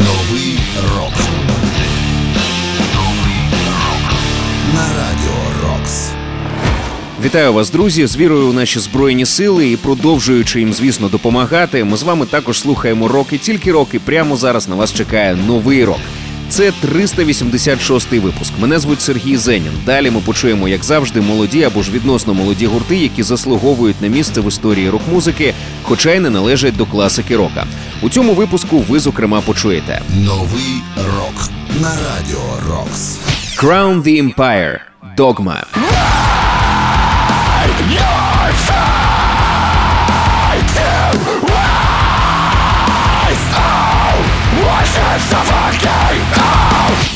Новий рок. На радіо Рокс. Вітаю вас, друзі, з вірою у наші збройні сили і продовжуючи їм, звісно, допомагати. Ми з вами також слухаємо роки тільки роки. прямо зараз на вас чекає новий рок. Це 386-й випуск. Мене звуть Сергій Зенін. Далі ми почуємо, як завжди, молоді або ж відносно молоді гурти, які заслуговують на місце в історії рок-музики, хоча й не належать до класики рока. У цьому випуску ви зокрема почуєте новий рок на радіо Рокс. Crown the Empire. Dogma. Watch!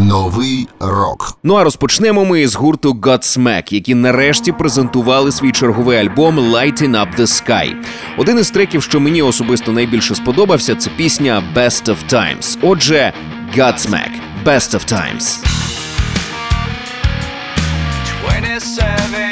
Новий рок. Ну а розпочнемо ми з гурту Godsmack, які нарешті презентували свій черговий альбом «Lighting Up The Sky». Один із треків, що мені особисто найбільше сподобався, це пісня «Best of Times». Отже, Godsmack – «Best of Times». 27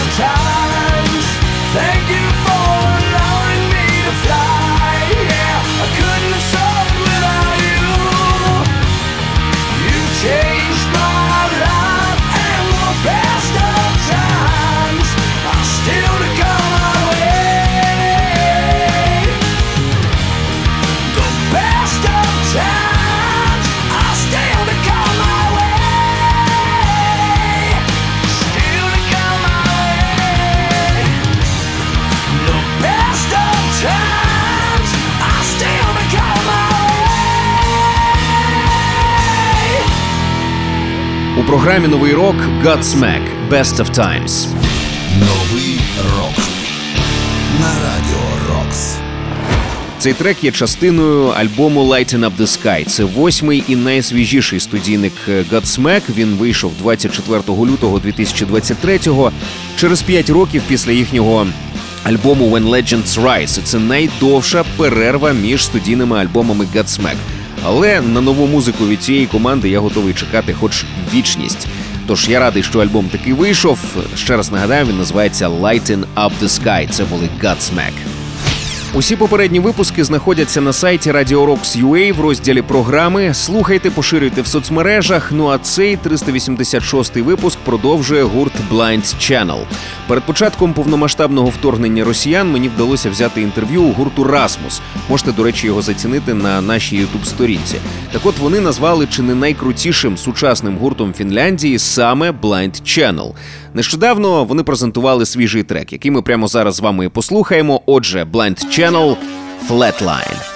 sometimes. Thank you. програмі новий рок Godsmack Best of Times. Новий рок на радіо Рокс. Цей трек є частиною альбому «Lighten Up The Sky». Це восьмий і найсвіжіший студійник Godsmack. Він вийшов 24 лютого 2023-го, через п'ять років після їхнього альбому «When Legends Rise». Це найдовша перерва між студійними альбомами Godsmack. Але на нову музику від цієї команди я готовий чекати, хоч вічність. Тож я радий, що альбом таки вийшов. Ще раз нагадаю, він називається «Lighting Up The Sky. Це були Godsmack. Усі попередні випуски знаходяться на сайті Radio Rocks UA в розділі програми. Слухайте, поширюйте в соцмережах. Ну а цей 386-й випуск продовжує гурт Blind Channel. Перед початком повномасштабного вторгнення росіян мені вдалося взяти інтерв'ю у гурту Расмус. Можете, до речі, його зацінити на нашій youtube сторінці. Так от вони назвали чи не найкрутішим сучасним гуртом Фінляндії саме Blind Channel. Нещодавно вони презентували свіжий трек, який ми прямо зараз з вами послухаємо. Отже, Blind Channel Flatline.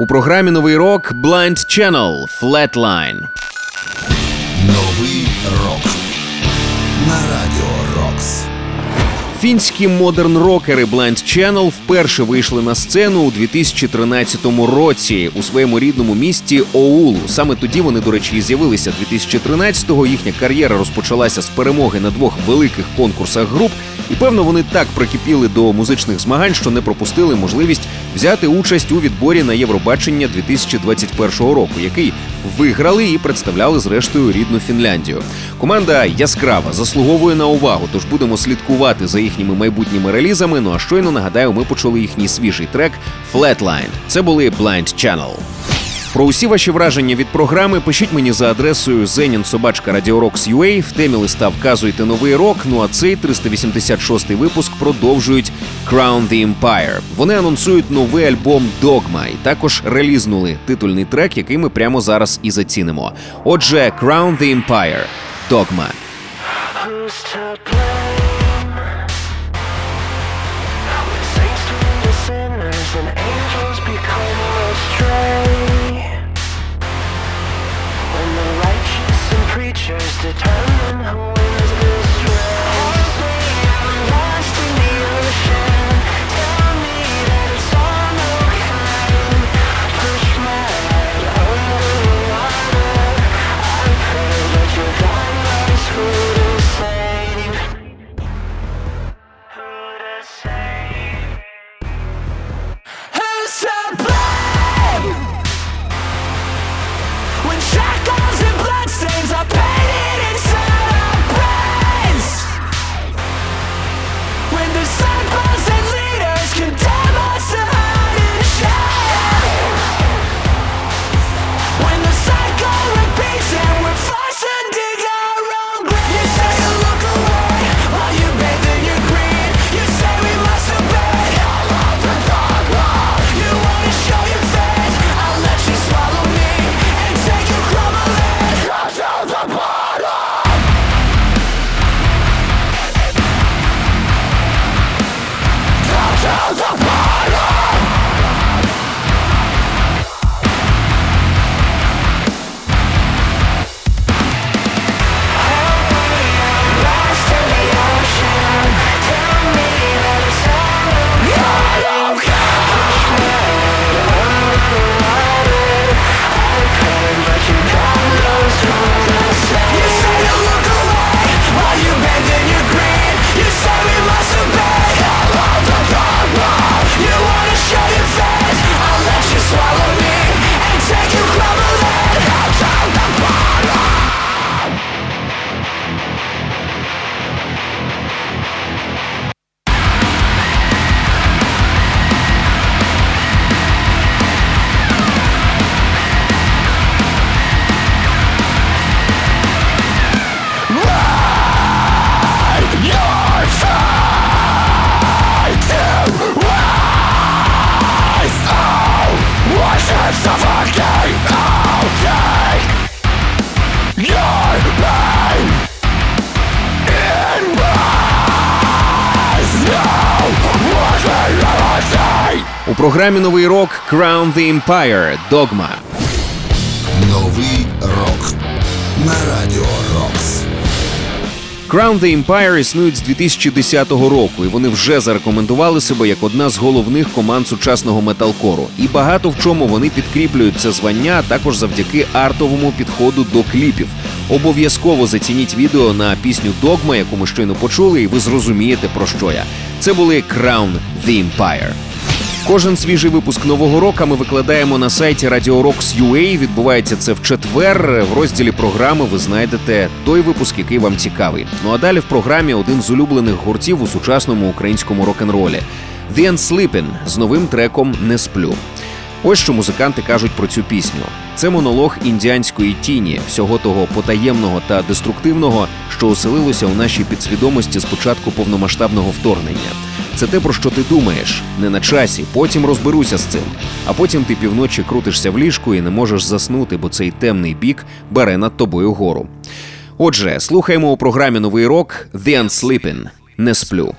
У програмі новий рок Blind Channel Flatline. Новий рок на радіо. Фінські модерн-рокери Blind Channel вперше вийшли на сцену у 2013 році у своєму рідному місті Оулу. Саме тоді вони, до речі, і з'явилися 2013-го. Їхня кар'єра розпочалася з перемоги на двох великих конкурсах груп, і певно вони так прикипіли до музичних змагань, що не пропустили можливість взяти участь у відборі на Євробачення 2021 року, який виграли і представляли зрештою рідну Фінляндію. Команда яскрава заслуговує на увагу, тож будемо слідкувати за їхніми майбутніми релізами. Ну а щойно нагадаю, ми почули їхній свіжий трек Flatline. Це були Blind Channel. Про усі ваші враження від програми пишіть мені за адресою zeninsobachka.radiorocks.ua. В темі листа вказуйте новий рок. Ну а цей 386-й випуск продовжують Crown the Empire. Вони анонсують новий альбом Dogma і також релізнули титульний трек, який ми прямо зараз і зацінимо. Отже, Crown the Empire – Dogma. it turn. Програмі Новий рок Crown the Empire Dogma. Новий рок на радіо Рокс. Crown the Empire існують з 2010 року, і вони вже зарекомендували себе як одна з головних команд сучасного металкору. І багато в чому вони підкріплюють це звання а також завдяки артовому підходу до кліпів. Обов'язково зацініть відео на пісню Dogma, яку ми щойно почули, і ви зрозумієте про що я. Це були Crown the Empire. Кожен свіжий випуск нового року ми викладаємо на сайті Radio Rocks.ua. Відбувається це в четвер. В розділі програми ви знайдете той випуск, який вам цікавий. Ну а далі в програмі один з улюблених гуртів у сучасному українському рок-н-ролі The Unsleeping з новим треком Не сплю. Ось що музиканти кажуть про цю пісню. Це монолог індіанської тіні, всього того потаємного та деструктивного, що оселилося у нашій підсвідомості з початку повномасштабного вторгнення. Це те, про що ти думаєш, не на часі, потім розберуся з цим. А потім ти півночі крутишся в ліжку і не можеш заснути, бо цей темний бік бере над тобою гору. Отже, слухаємо у програмі Новий рок The Unsleeping. Не сплю.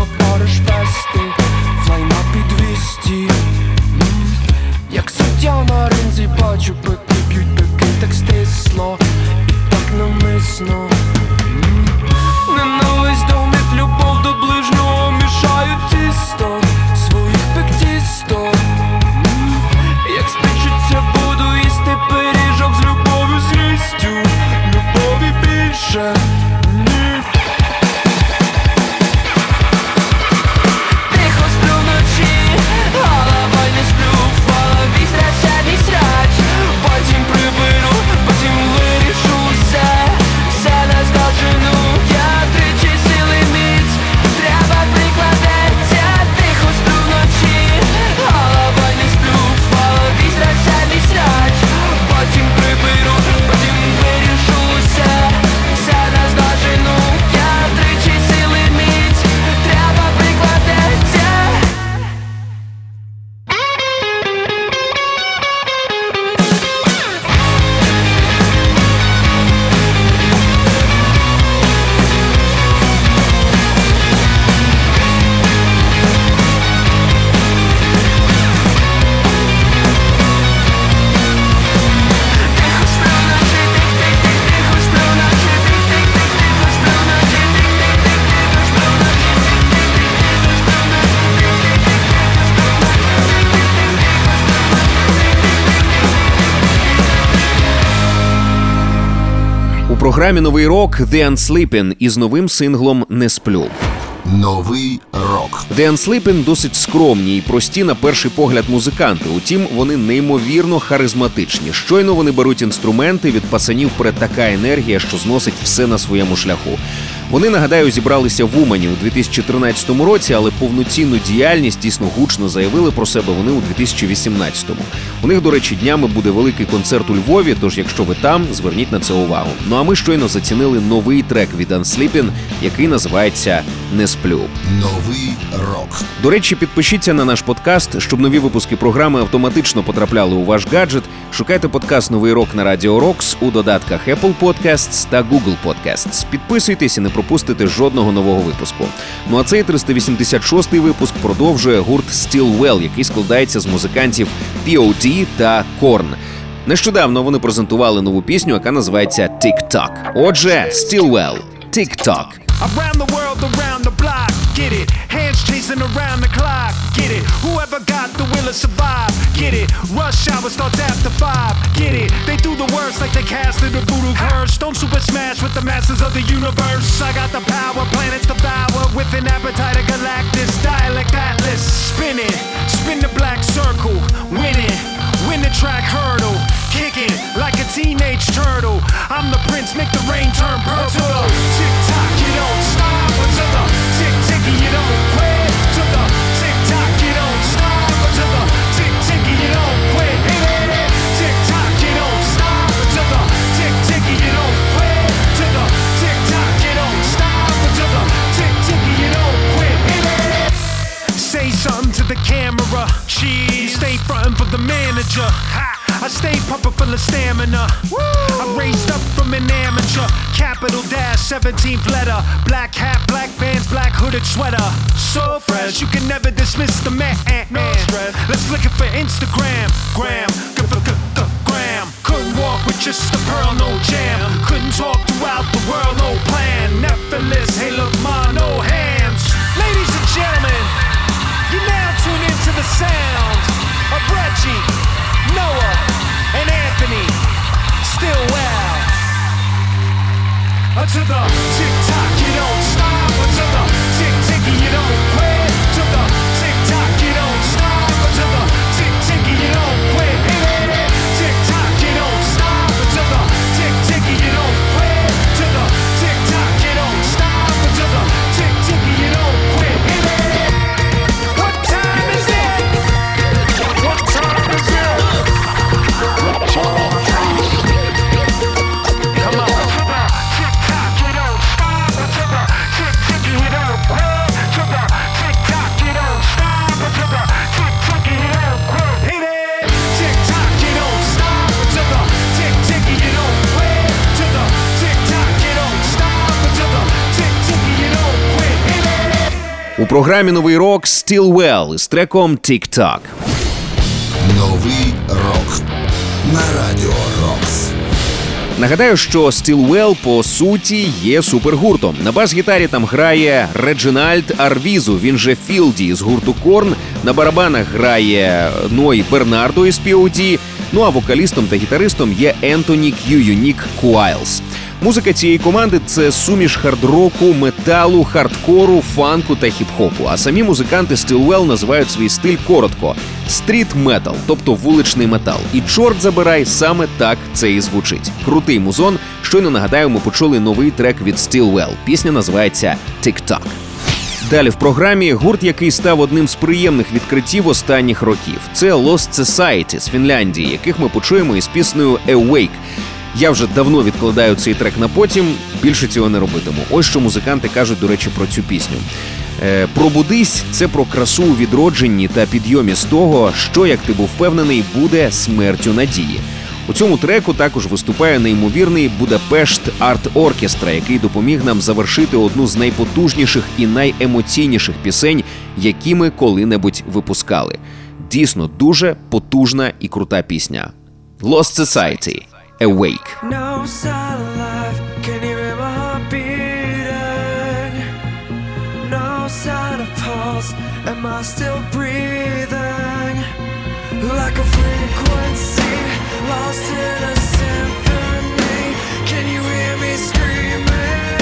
легко пориш пести, флейма підвісті. Як суддя на ринзі бачу, пики б'ють, пики так стисло, і так навмисно. Програмі Новий рок The Unsleeping із новим синглом Не сплю. Новий рок. The Unsleeping досить скромні і прості на перший погляд музиканти. Утім, вони неймовірно харизматичні. Щойно вони беруть інструменти від пацанів перед така енергія, що зносить все на своєму шляху. Вони нагадаю зібралися в Умані у 2013 році, але повноцінну діяльність дійсно гучно заявили про себе вони у 2018-му. У них, до речі, днями буде великий концерт у Львові. Тож, якщо ви там, зверніть на це увагу. Ну а ми щойно зацінили новий трек від Unsleeping, який називається Не сплю. Новий рок. До речі, підпишіться на наш подкаст, щоб нові випуски програми автоматично потрапляли у ваш гаджет. Шукайте подкаст Новий рок на Радіо Рокс у додатках Apple Podcasts та Google Podcasts. Підписуйтесь і не пропустите жодного нового випуску. Ну а цей 386-й випуск продовжує гурт Stillwell, який складається з музикантів POD та Korn. Нещодавно вони презентували нову пісню, яка називається TikTok. Отже, Stillwell, TikTok. Around the world, around the block, get it. Hands chasing around the clock, get it. Whoever got the will to survive, get it. Rush hour starts after five, get it. They do the worst like they casted a voodoo curse. Don't super smash with the masters of the universe. I got the power, planets devour with an appetite of Galactus, dialect atlas. Of stamina. I raised up from an amateur. Capital dash, 17th letter. Black hat, black fans, black hooded sweater. So fresh, you can never dismiss the man. Let's flick it for Instagram. Gram, gram. Couldn't walk with just a pearl, no jam. Couldn't talk throughout the world, no plan. Nephilus, hey look, ma, no hands. Ladies and gentlemen, you now tune into the програмі Новий рок Stillwell із треком TikTok. Новий рок. на радіо Рокс. Нагадаю, що Stillwell по суті є супергуртом. На бас-гітарі там грає Реджинальд Арвізу, він же Філді з гурту Корн. На барабанах грає Ной Бернардо із POD, Ну а вокалістом та гітаристом є Ентоні Q-Unique Куайлс. Музика цієї команди це суміш хард-року, металу, хардкору, фанку та хіп-хопу. А самі музиканти Stillwell називають свій стиль коротко стріт метал, тобто вуличний метал. І чорт забирай, саме так це і звучить. Крутий музон. Щойно нагадаю, ми почули новий трек від Stillwell. Пісня називається «Тік-так». Далі в програмі гурт, який став одним з приємних відкриттів останніх років. Це Lost Society з Фінляндії, яких ми почуємо із піснею «Awake». Я вже давно відкладаю цей трек на потім. Більше цього не робитиму. Ось що музиканти кажуть, до речі, про цю пісню. Е, Пробудись це про красу у відродженні та підйомі з того, що, як ти був впевнений, буде смертю надії. У цьому треку також виступає неймовірний Будапешт Арт Оркестра, який допоміг нам завершити одну з найпотужніших і найемоційніших пісень, які ми коли-небудь випускали. Дійсно дуже потужна і крута пісня. Lost Society – Awake. Am I still breathing? Like a frequency lost in a symphony. Can you hear me screaming?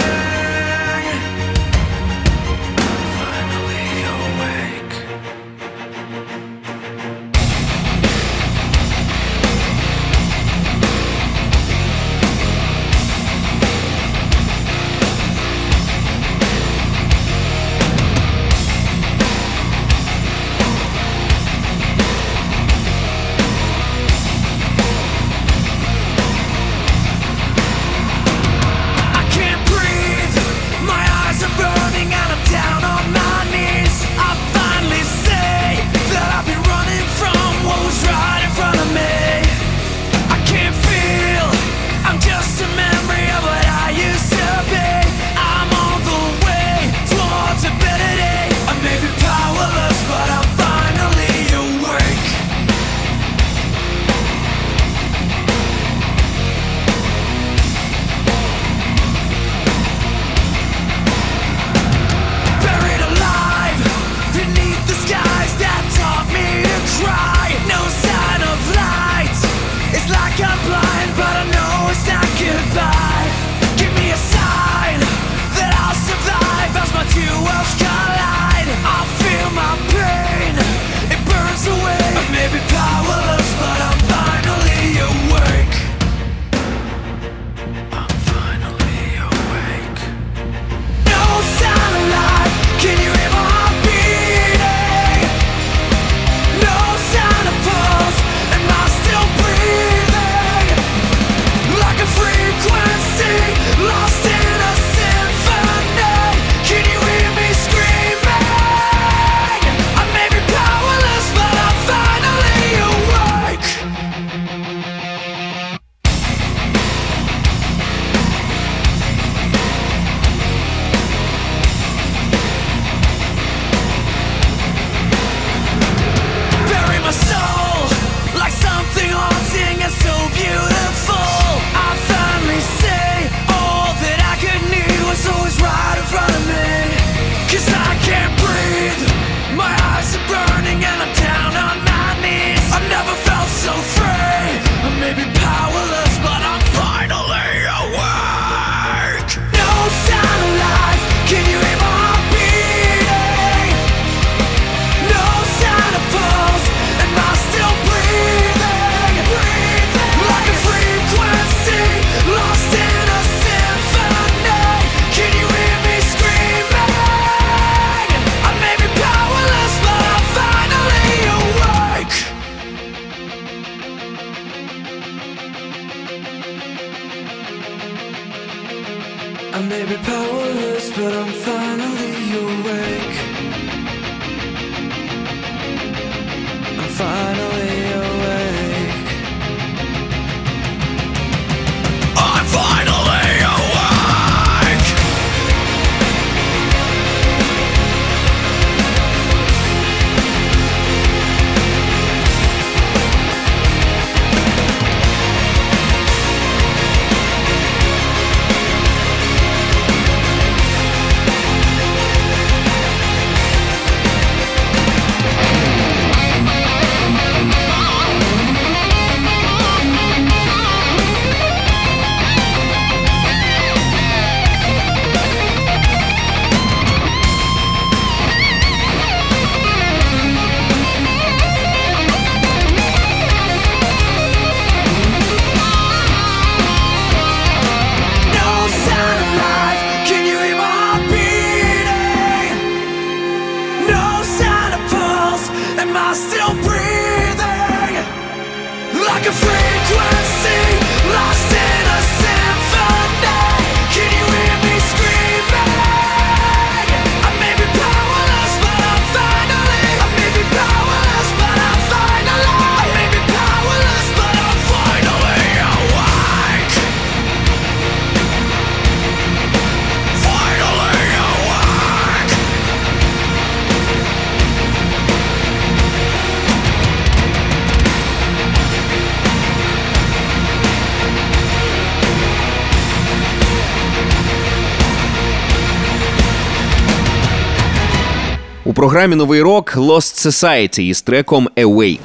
Програмі Новий рок Lost Society із треком Awake.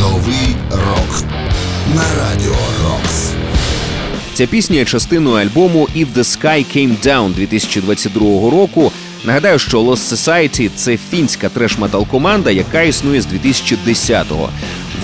Новий рок на радіо Рокс. Ця пісня є частиною альбому If the Sky Came Down 2022 року. Нагадаю, що Lost Society – це фінська треш-метал команда, яка існує з 2010-го.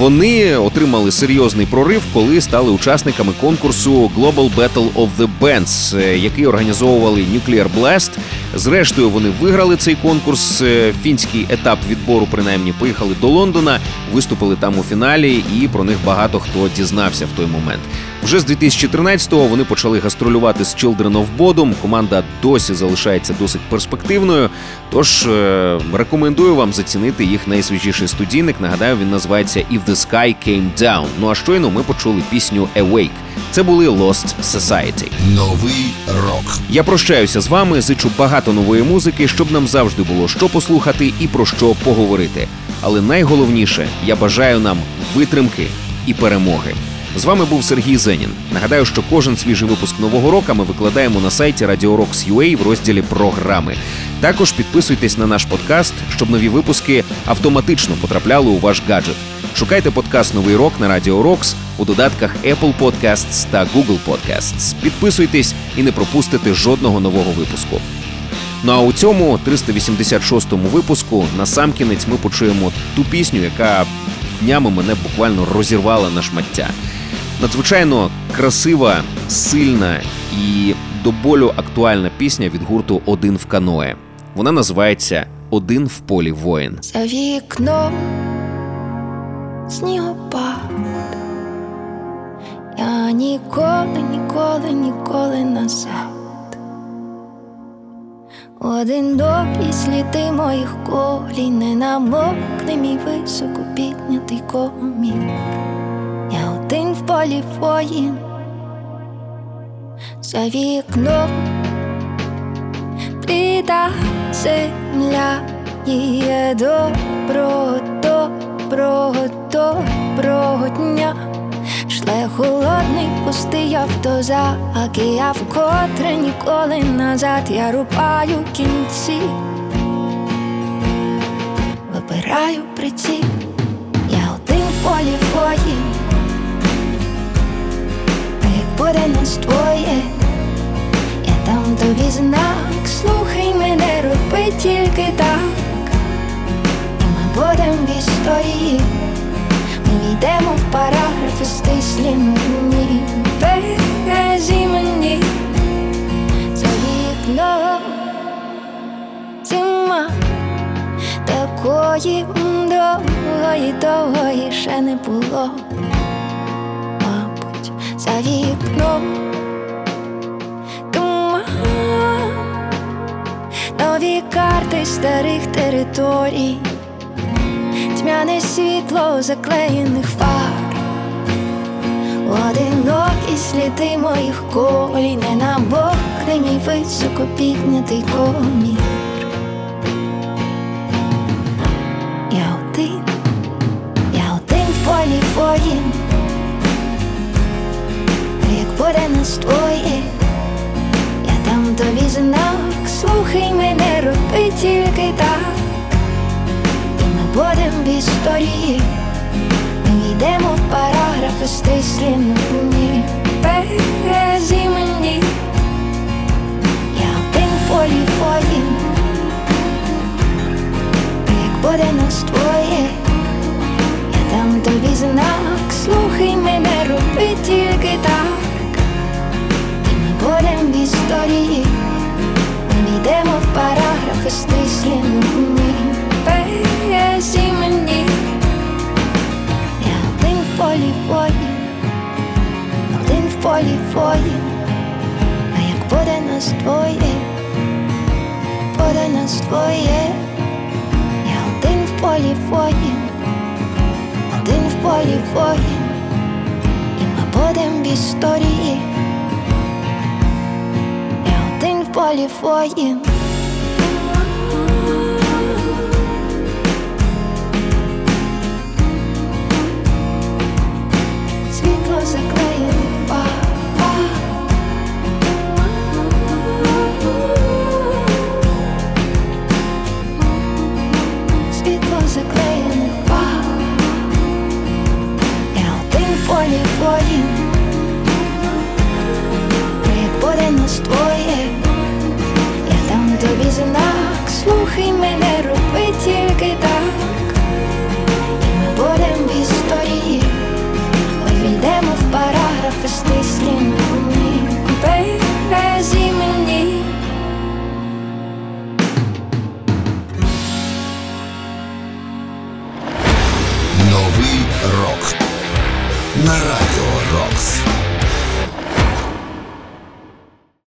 Вони отримали серйозний прорив, коли стали учасниками конкурсу Global Battle of the Bands, е, який організовували Nuclear Blast. Зрештою, вони виграли цей конкурс. е, Фінський етап відбору, принаймні, поїхали до Лондона, виступили там у фіналі, і про них багато хто дізнався в той момент. Вже з 2013-го вони почали гастролювати з Children of Bodom. Команда досі залишається досить перспективною. Тож е, рекомендую вам зацінити їх найсвіжіший студійник. Нагадаю, він називається If the Sky Came Down. Ну а щойно ми почули пісню Awake. Це були Lost Society. Новий рок Я прощаюся з вами, зичу багато нової музики, щоб нам завжди було що послухати і про що поговорити. Але найголовніше, я бажаю нам витримки і перемоги. З вами був Сергій Зенін. Нагадаю, що кожен свіжий випуск нового року ми викладаємо на сайті Radio в розділі програми. Також підписуйтесь на наш подкаст, щоб нові випуски автоматично потрапляли у ваш гаджет. Шукайте подкаст Новий рок на Radio Rocks у додатках Apple Podcasts та Google Podcasts. Підписуйтесь і не пропустите жодного нового випуску. Ну а у цьому 386-му випуску на сам кінець ми почуємо ту пісню, яка днями мене буквально розірвала на шмаття. Надзвичайно красива, сильна і до болю актуальна пісня від гурту Один в каное. Вона називається Один в полі воїн. За вікном снігопад. Я ніколи, ніколи, ніколи назад. Один Одинокі сліди моїх колій не намокне мій високо піднятий комір. Полі воїн. За вікном бліда земля є доброго, доброго, доброго дня. Шле холодний пустий автозак, і я вкотре ніколи назад я рубаю кінці, вибираю приціл, я один в полі воїн, буде нас двоє, я дам тобі знак, слухай мене, роби тільки так, і ми будем в історії. Ми війдемо в параграфи стислі мені. Березі мені. За вікном зима. Такої довгої, довгої ще не було за вікном. Туман Нові карти старих територій. Тьмяне світло заклеєних фар, одинокі сліди моїх колій, не намокне мій високо піднятий комір. Я один, я один в полі воїн, буде нас двоє, я дам тобі знак, слухай мене, роби тільки так. І ми будем в історії, ми війдемо в параграфи стислі нудні Березі мені, я один в полі воїн, як буде нас двоє, я дам тобі знак, слухай мене, роби тільки так, в історії, ми війдемо в параграфи стислі нудні Березі мені, я один в полі воїн, один в полі воїн, а як буде нас двоє, буде нас двоє, я один в полі воїн, один в полі воїн, і ми будем в історії, один в